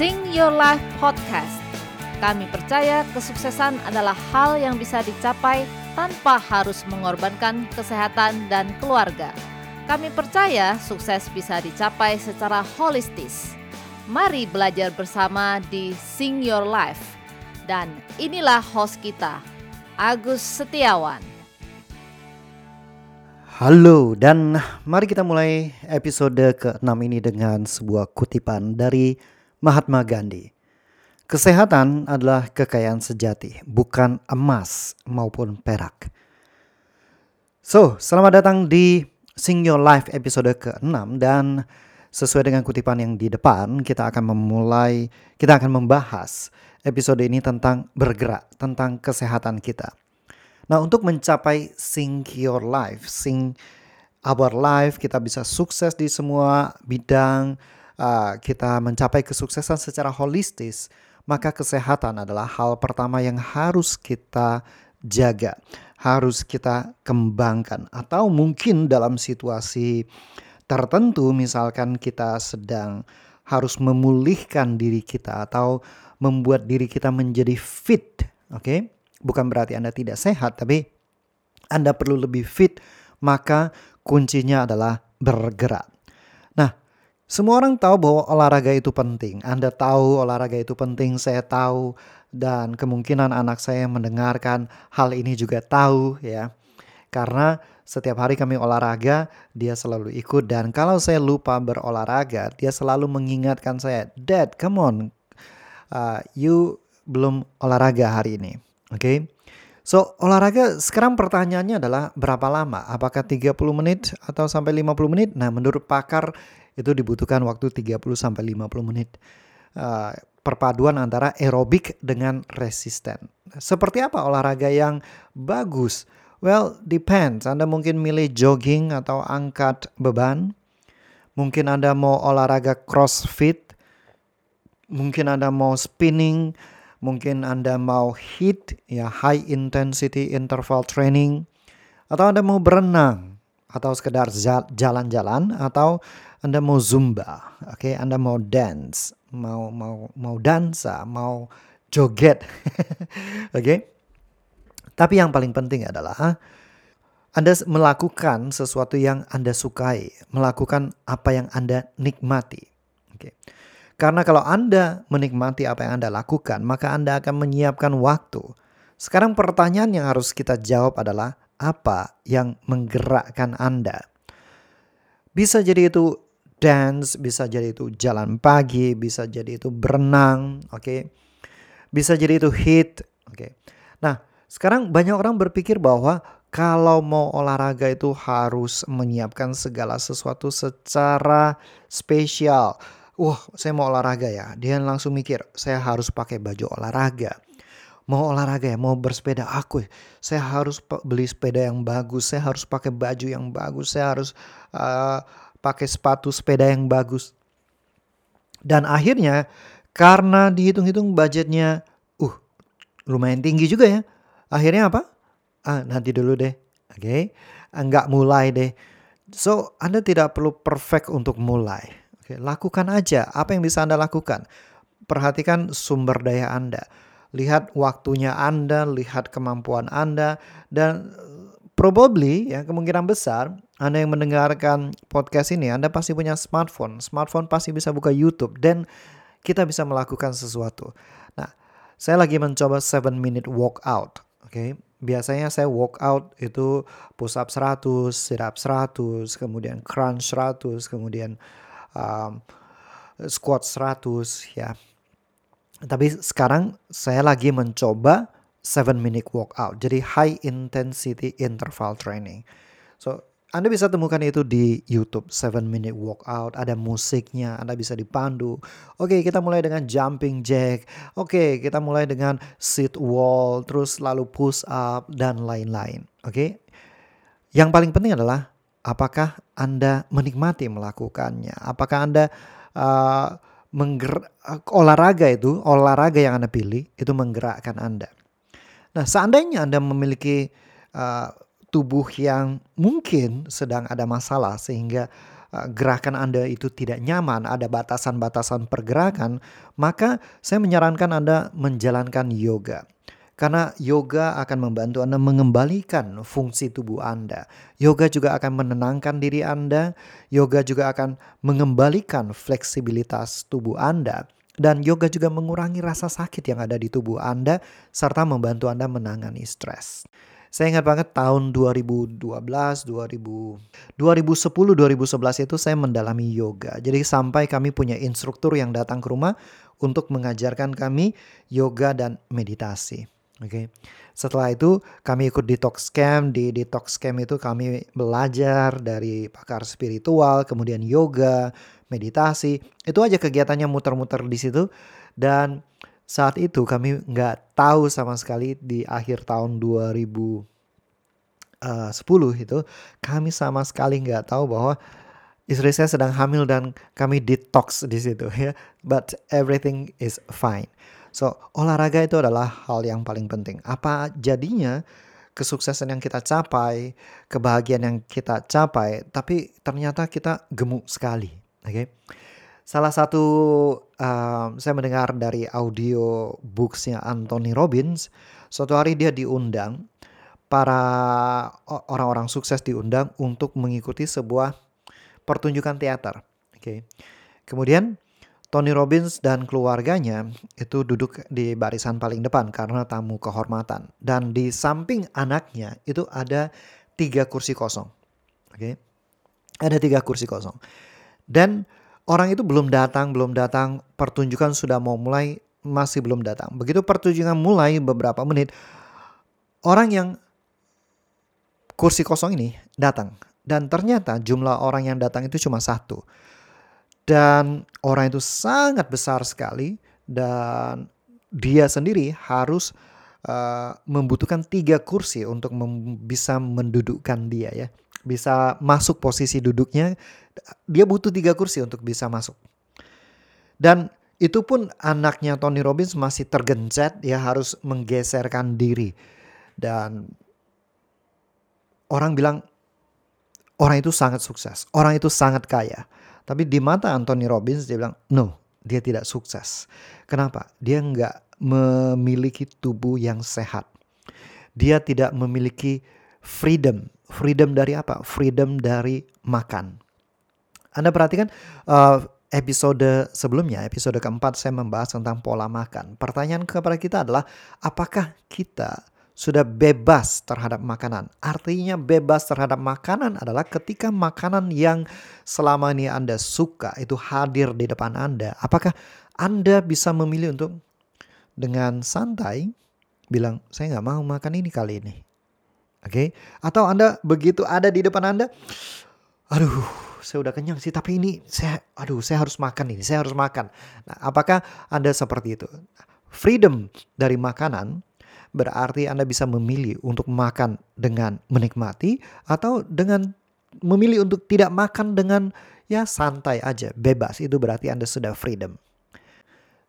Sing Your Life Podcast. Kami percaya kesuksesan adalah hal yang bisa dicapai tanpa harus mengorbankan kesehatan dan keluarga. Kami percaya sukses bisa dicapai secara holistis. Mari belajar bersama di Sing Your Life. Dan inilah host kita, Agus Setiawan. Halo dan mari kita mulai episode ke-6 ini dengan sebuah kutipan dari Mahatma Gandhi. Kesehatan adalah kekayaan sejati, bukan emas maupun perak. So, selamat datang di Sing Your Life episode ke-6 dan sesuai dengan kutipan yang di depan, kita akan memulai, kita akan membahas episode ini tentang bergerak, tentang kesehatan kita. Nah, untuk mencapai sing your life, sing our life, kita bisa sukses di semua bidang, uh, kita mencapai kesuksesan secara holistis, maka kesehatan adalah hal pertama yang harus kita jaga, harus kita kembangkan. Atau mungkin dalam situasi tertentu, misalkan kita sedang harus memulihkan diri kita atau membuat diri kita menjadi fit, oke? Okay? Bukan berarti Anda tidak sehat, tapi Anda perlu lebih fit, maka kuncinya adalah bergerak. Semua orang tahu bahwa olahraga itu penting. Anda tahu olahraga itu penting, saya tahu dan kemungkinan anak saya mendengarkan hal ini juga tahu ya. Karena setiap hari kami olahraga, dia selalu ikut dan kalau saya lupa berolahraga, dia selalu mengingatkan saya, "Dad, come on. Uh, you belum olahraga hari ini." Oke. Okay? So, olahraga sekarang pertanyaannya adalah berapa lama? Apakah 30 menit atau sampai 50 menit? Nah, menurut pakar itu dibutuhkan waktu 30 sampai 50 menit. Uh, perpaduan antara aerobik dengan resisten. Seperti apa olahraga yang bagus? Well, depends. Anda mungkin milih jogging atau angkat beban. Mungkin Anda mau olahraga crossfit. Mungkin Anda mau spinning Mungkin Anda mau HIIT, ya high intensity interval training, atau Anda mau berenang, atau sekedar jalan-jalan, atau Anda mau zumba, oke, okay? Anda mau dance, mau mau mau dansa, mau joget, oke. okay? Tapi yang paling penting adalah anda melakukan sesuatu yang Anda sukai, melakukan apa yang Anda nikmati. Oke. Okay. Karena kalau Anda menikmati apa yang Anda lakukan, maka Anda akan menyiapkan waktu. Sekarang pertanyaan yang harus kita jawab adalah apa yang menggerakkan Anda? Bisa jadi itu dance, bisa jadi itu jalan pagi, bisa jadi itu berenang, oke. Okay? Bisa jadi itu hit, oke. Okay. Nah, sekarang banyak orang berpikir bahwa kalau mau olahraga itu harus menyiapkan segala sesuatu secara spesial wah saya mau olahraga ya. Dia langsung mikir, saya harus pakai baju olahraga. Mau olahraga ya, mau bersepeda aku. Saya harus beli sepeda yang bagus, saya harus pakai baju yang bagus, saya harus uh, pakai sepatu sepeda yang bagus. Dan akhirnya karena dihitung-hitung budgetnya, uh lumayan tinggi juga ya. Akhirnya apa? Ah, nanti dulu deh. Oke. Okay? Enggak mulai deh. So, Anda tidak perlu perfect untuk mulai. Oke, lakukan aja apa yang bisa Anda lakukan. Perhatikan sumber daya Anda. Lihat waktunya Anda, lihat kemampuan Anda dan probably ya kemungkinan besar Anda yang mendengarkan podcast ini Anda pasti punya smartphone. Smartphone pasti bisa buka YouTube dan kita bisa melakukan sesuatu. Nah, saya lagi mencoba 7 minute walkout. Oke, okay? biasanya saya walkout itu push up 100, sit up 100, kemudian crunch 100, kemudian um, squat 100 ya. Tapi sekarang saya lagi mencoba 7 minute workout. Jadi high intensity interval training. So anda bisa temukan itu di YouTube 7 minute workout, ada musiknya, Anda bisa dipandu. Oke, kita mulai dengan jumping jack. Oke, kita mulai dengan sit wall, terus lalu push up dan lain-lain. Oke. Yang paling penting adalah Apakah Anda menikmati melakukannya? Apakah Anda uh, mengger olahraga itu, olahraga yang Anda pilih itu menggerakkan Anda. Nah, seandainya Anda memiliki uh, tubuh yang mungkin sedang ada masalah sehingga uh, gerakan Anda itu tidak nyaman, ada batasan-batasan pergerakan, maka saya menyarankan Anda menjalankan yoga. Karena yoga akan membantu Anda mengembalikan fungsi tubuh Anda. Yoga juga akan menenangkan diri Anda. Yoga juga akan mengembalikan fleksibilitas tubuh Anda. Dan yoga juga mengurangi rasa sakit yang ada di tubuh Anda serta membantu Anda menangani stres. Saya ingat banget tahun 2012, 2000, 2010, 2011 itu saya mendalami yoga. Jadi sampai kami punya instruktur yang datang ke rumah untuk mengajarkan kami yoga dan meditasi. Oke. Okay. Setelah itu kami ikut detox camp. Di detox camp itu kami belajar dari pakar spiritual, kemudian yoga, meditasi. Itu aja kegiatannya muter-muter di situ. Dan saat itu kami nggak tahu sama sekali di akhir tahun 2010 eh, itu kami sama sekali nggak tahu bahwa istri saya sedang hamil dan kami detox di situ ya. But everything is fine. So, olahraga itu adalah hal yang paling penting. Apa jadinya kesuksesan yang kita capai, kebahagiaan yang kita capai, tapi ternyata kita gemuk sekali. Oke. Okay? Salah satu uh, saya mendengar dari audio booksnya Anthony Robbins, suatu hari dia diundang para orang-orang sukses diundang untuk mengikuti sebuah pertunjukan teater. Oke. Okay. Kemudian Tony Robbins dan keluarganya itu duduk di barisan paling depan karena tamu kehormatan. Dan di samping anaknya itu ada tiga kursi kosong. Oke, okay? ada tiga kursi kosong. Dan orang itu belum datang, belum datang. Pertunjukan sudah mau mulai, masih belum datang. Begitu pertunjukan mulai beberapa menit, orang yang kursi kosong ini datang. Dan ternyata jumlah orang yang datang itu cuma satu dan orang itu sangat besar sekali dan dia sendiri harus uh, membutuhkan tiga kursi untuk mem bisa mendudukkan dia ya bisa masuk posisi duduknya dia butuh tiga kursi untuk bisa masuk dan itu pun anaknya Tony Robbins masih tergencet ya harus menggeserkan diri dan orang bilang orang itu sangat sukses orang itu sangat kaya tapi di mata Anthony Robbins dia bilang, no, dia tidak sukses. Kenapa? Dia nggak memiliki tubuh yang sehat. Dia tidak memiliki freedom. Freedom dari apa? Freedom dari makan. Anda perhatikan uh, episode sebelumnya, episode keempat saya membahas tentang pola makan. Pertanyaan kepada kita adalah, apakah kita sudah bebas terhadap makanan. Artinya bebas terhadap makanan adalah ketika makanan yang selama ini Anda suka itu hadir di depan Anda. Apakah Anda bisa memilih untuk dengan santai bilang saya nggak mau makan ini kali ini. Oke? Okay? Atau Anda begitu ada di depan Anda, aduh saya udah kenyang sih tapi ini saya aduh saya harus makan ini, saya harus makan. Nah, apakah Anda seperti itu? Freedom dari makanan berarti Anda bisa memilih untuk makan dengan menikmati atau dengan memilih untuk tidak makan dengan ya santai aja, bebas. Itu berarti Anda sudah freedom.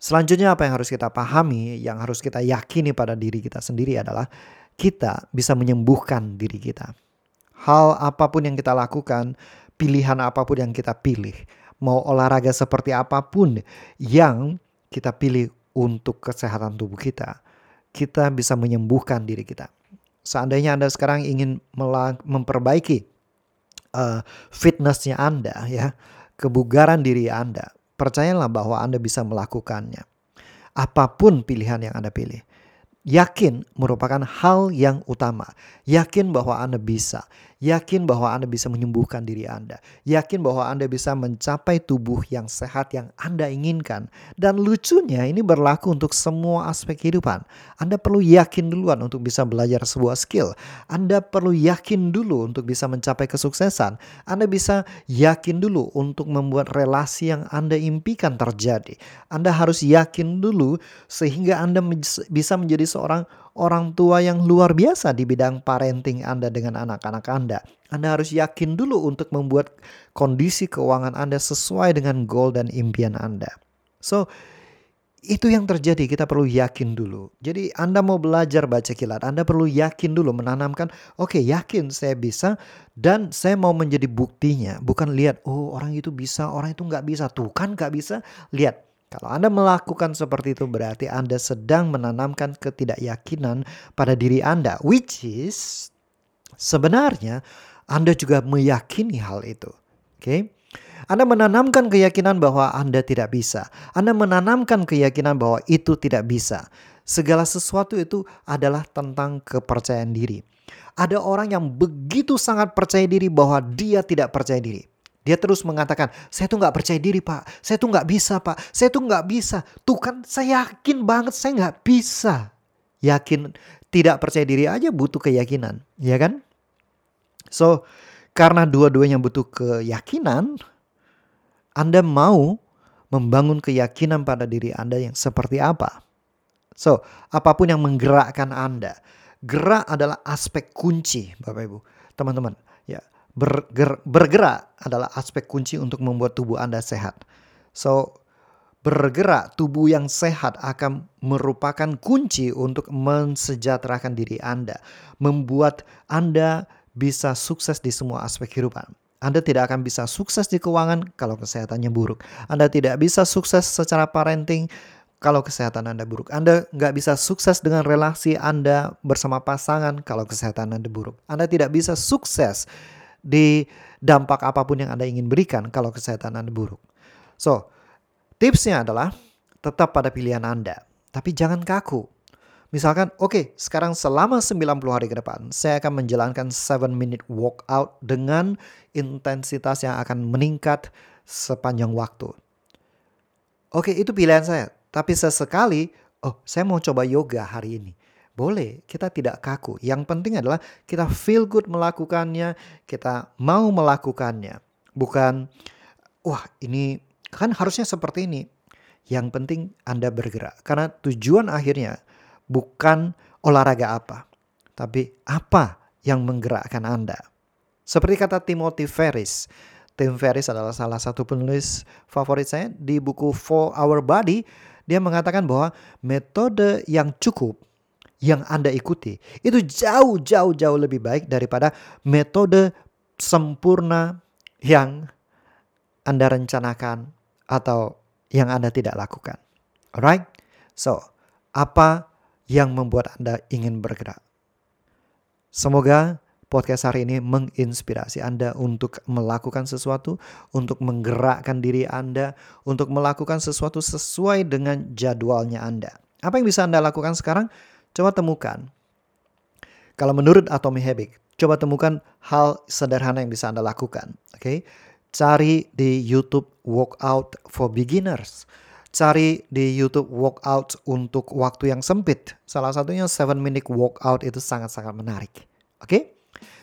Selanjutnya apa yang harus kita pahami, yang harus kita yakini pada diri kita sendiri adalah kita bisa menyembuhkan diri kita. Hal apa pun yang kita lakukan, pilihan apa pun yang kita pilih, mau olahraga seperti apa pun yang kita pilih untuk kesehatan tubuh kita, kita bisa menyembuhkan diri kita. Seandainya Anda sekarang ingin memperbaiki uh, fitnessnya Anda, ya, kebugaran diri Anda, percayalah bahwa Anda bisa melakukannya. Apa pun pilihan yang Anda pilih, yakin merupakan hal yang utama. Yakin bahwa Anda bisa. Yakin bahwa Anda bisa menyembuhkan diri Anda. Yakin bahwa Anda bisa mencapai tubuh yang sehat yang Anda inginkan. Dan lucunya ini berlaku untuk semua aspek kehidupan. Anda perlu yakin duluan untuk bisa belajar sebuah skill. Anda perlu yakin dulu untuk bisa mencapai kesuksesan. Anda bisa yakin dulu untuk membuat relasi yang Anda impikan terjadi. Anda harus yakin dulu sehingga Anda bisa menjadi seorang orang tua yang luar biasa di bidang parenting Anda dengan anak-anak Anda. Anda harus yakin dulu untuk membuat kondisi keuangan Anda sesuai dengan goal dan impian Anda. So, itu yang terjadi, kita perlu yakin dulu. Jadi Anda mau belajar baca kilat, Anda perlu yakin dulu menanamkan, oke okay, yakin saya bisa dan saya mau menjadi buktinya. Bukan lihat, oh orang itu bisa, orang itu nggak bisa. Tuh kan nggak bisa, lihat. Kalau Anda melakukan seperti itu berarti Anda sedang menanamkan ketidakyakinan pada diri Anda. Which is sebenarnya Anda juga meyakini hal itu. Oke. Okay? Anda menanamkan keyakinan bahwa Anda tidak bisa. Anda menanamkan keyakinan bahwa itu tidak bisa. Segala sesuatu itu adalah tentang kepercayaan diri. Ada orang yang begitu sangat percaya diri bahwa dia tidak percaya diri. Dia terus mengatakan, saya tuh nggak percaya diri pak, saya tuh nggak bisa pak, saya tuh nggak bisa. Tuh kan saya yakin banget saya nggak bisa. Yakin tidak percaya diri aja butuh keyakinan, ya kan? So, karena dua-duanya butuh keyakinan, anda mau membangun keyakinan pada diri Anda yang seperti apa? So, apa pun yang menggerakkan Anda, gerak adalah aspek kunci, Bapak Ibu, teman-teman. Ya, berger, bergerak adalah aspek kunci untuk membuat tubuh Anda sehat. So, bergerak tubuh yang sehat akan merupakan kunci untuk mensejahterakan diri Anda, membuat Anda bisa sukses di semua aspek kehidupan. Anda tidak akan bisa sukses di keuangan kalau kesehatannya buruk. Anda tidak bisa sukses secara parenting kalau kesehatan Anda buruk. Anda nggak bisa sukses dengan relasi Anda bersama pasangan kalau kesehatan Anda buruk. Anda tidak bisa sukses di dampak apa pun yang Anda ingin berikan kalau kesehatan Anda buruk. So, tipsnya adalah tetap pada pilihan Anda. Tapi jangan kaku. Misalkan, oke, okay, sekarang selama 90 hari ke depan, saya akan menjalankan 7 minute walkout dengan intensitas yang akan meningkat sepanjang waktu. Oke, okay, itu pilihan saya. Tapi sesekali, oh, saya mau coba yoga hari ini. Boleh, kita tidak kaku. Yang penting adalah kita feel good melakukannya, kita mau melakukannya. Bukan, wah ini kan harusnya seperti ini. Yang penting Anda bergerak. Karena tujuan akhirnya bukan olahraga apa, tapi apa yang menggerakkan Anda. Seperti kata Timothy Ferris, Tim Ferris adalah salah satu penulis favorit saya di buku For Our Body. Dia mengatakan bahwa metode yang cukup yang Anda ikuti itu jauh jauh jauh lebih baik daripada metode sempurna yang Anda rencanakan atau yang Anda tidak lakukan. Alright? So, apa yang membuat Anda ingin bergerak. Semoga podcast hari ini menginspirasi Anda untuk melakukan sesuatu, untuk menggerakkan diri Anda, untuk melakukan sesuatu sesuai dengan jadwalnya Anda. Apa yang bisa Anda lakukan sekarang? Coba temukan. Kalau menurut Atomic Habit, coba temukan hal sederhana yang bisa Anda lakukan. Oke, okay? cari di YouTube Workout for Beginners cari di YouTube workout untuk waktu yang sempit. Salah satunya 7 minute workout itu sangat-sangat menarik. Oke? Okay?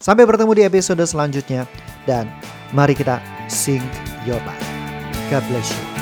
Sampai bertemu di episode selanjutnya dan mari kita sing your life. God bless you.